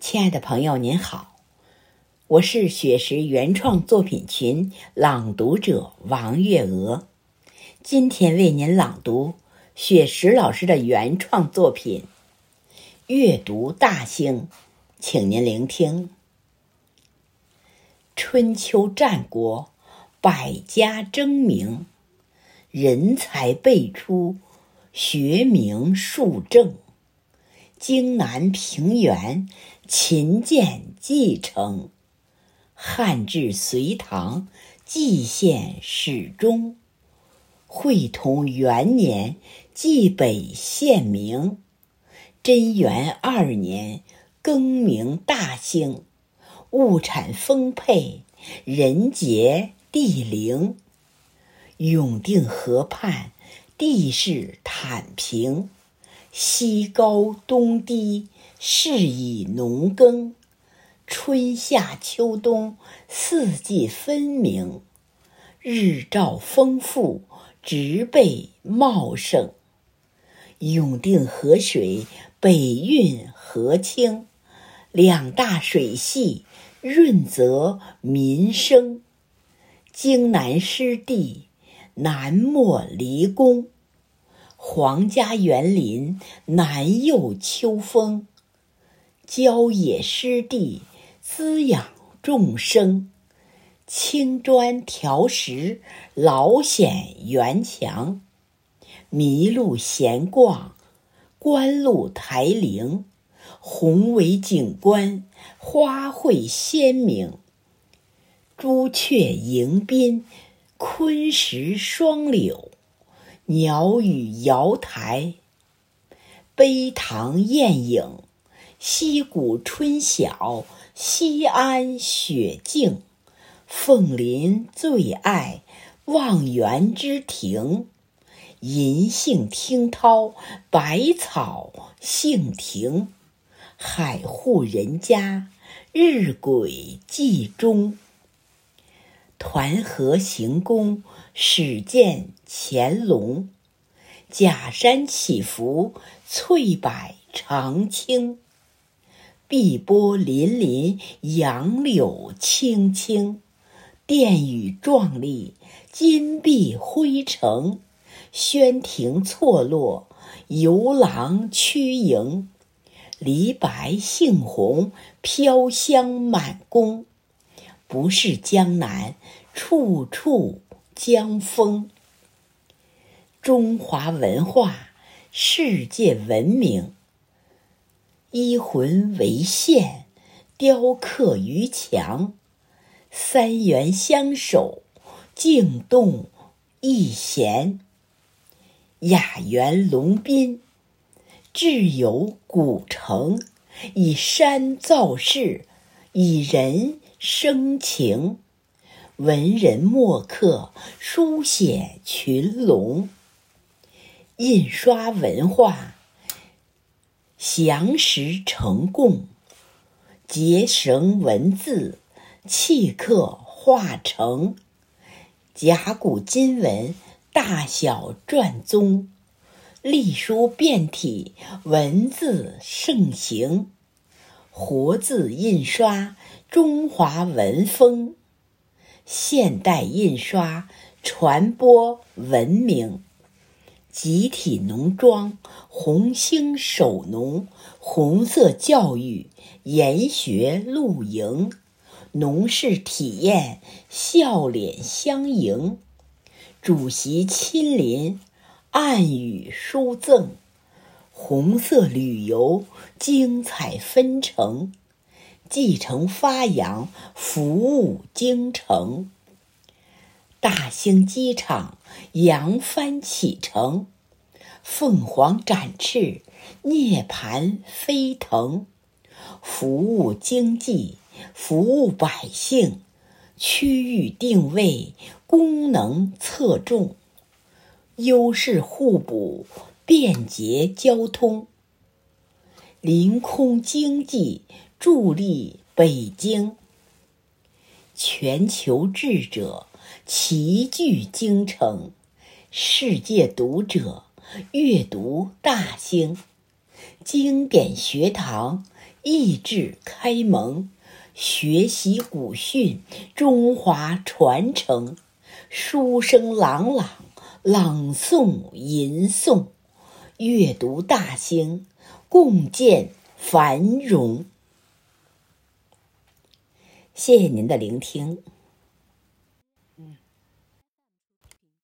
亲爱的朋友，您好，我是雪石原创作品群朗读者王月娥，今天为您朗读雪石老师的原创作品《阅读大兴》，请您聆听。春秋战国，百家争鸣，人才辈出，学名树正。荆南平原，秦建继承；汉至隋唐，蓟县始终。会同元年，蓟北县名；贞元二年，更名大兴。物产丰沛，人杰地灵。永定河畔，地势坦平。西高东低，适宜农耕；春夏秋冬，四季分明。日照丰富，植被茂盛。永定河水北运河清，两大水系润泽民生。荆南湿地，南漠离宫。皇家园林南佑秋风，郊野湿地滋养众生。青砖条石老显园墙，麋鹿闲逛，观鹿台陵。宏伟景观，花卉鲜明。朱雀迎宾，昆石双柳。鸟语瑶台，碑堂艳影；溪谷春晓，西安雪静。凤林最爱望园之庭，银杏听涛，百草杏庭。海户人家，日晷记中。团河行宫，始见乾隆。假山起伏，翠柏长青。碧波粼粼，杨柳青青。殿宇壮丽，金碧辉城。轩庭错落，游廊曲营。梨白杏红，飘香满宫。不是江南，处处江风。中华文化，世界文明。一魂为线，雕刻于墙。三元相守，静动一弦。雅园龙宾，志游古城。以山造势，以人。生情，文人墨客书写群龙，印刷文化，详实成贡，结绳文字，契刻化成，甲骨金文，大小篆宗，隶书变体，文字盛行。活字印刷，中华文风；现代印刷，传播文明。集体农庄，红星守农；红色教育，研学露营。农事体验，笑脸相迎。主席亲临，暗语书赠。红色旅游，精彩纷呈；继承发扬，服务京城。大兴机场，扬帆启程；凤凰展翅，涅槃飞腾。服务经济，服务百姓；区域定位，功能侧重；优势互补。便捷交通，临空经济助力北京。全球智者齐聚京城，世界读者阅读大兴。经典学堂，益智开蒙，学习古训，中华传承，书声朗朗，朗诵吟诵，阅读大兴，共建繁荣。谢谢您的聆听。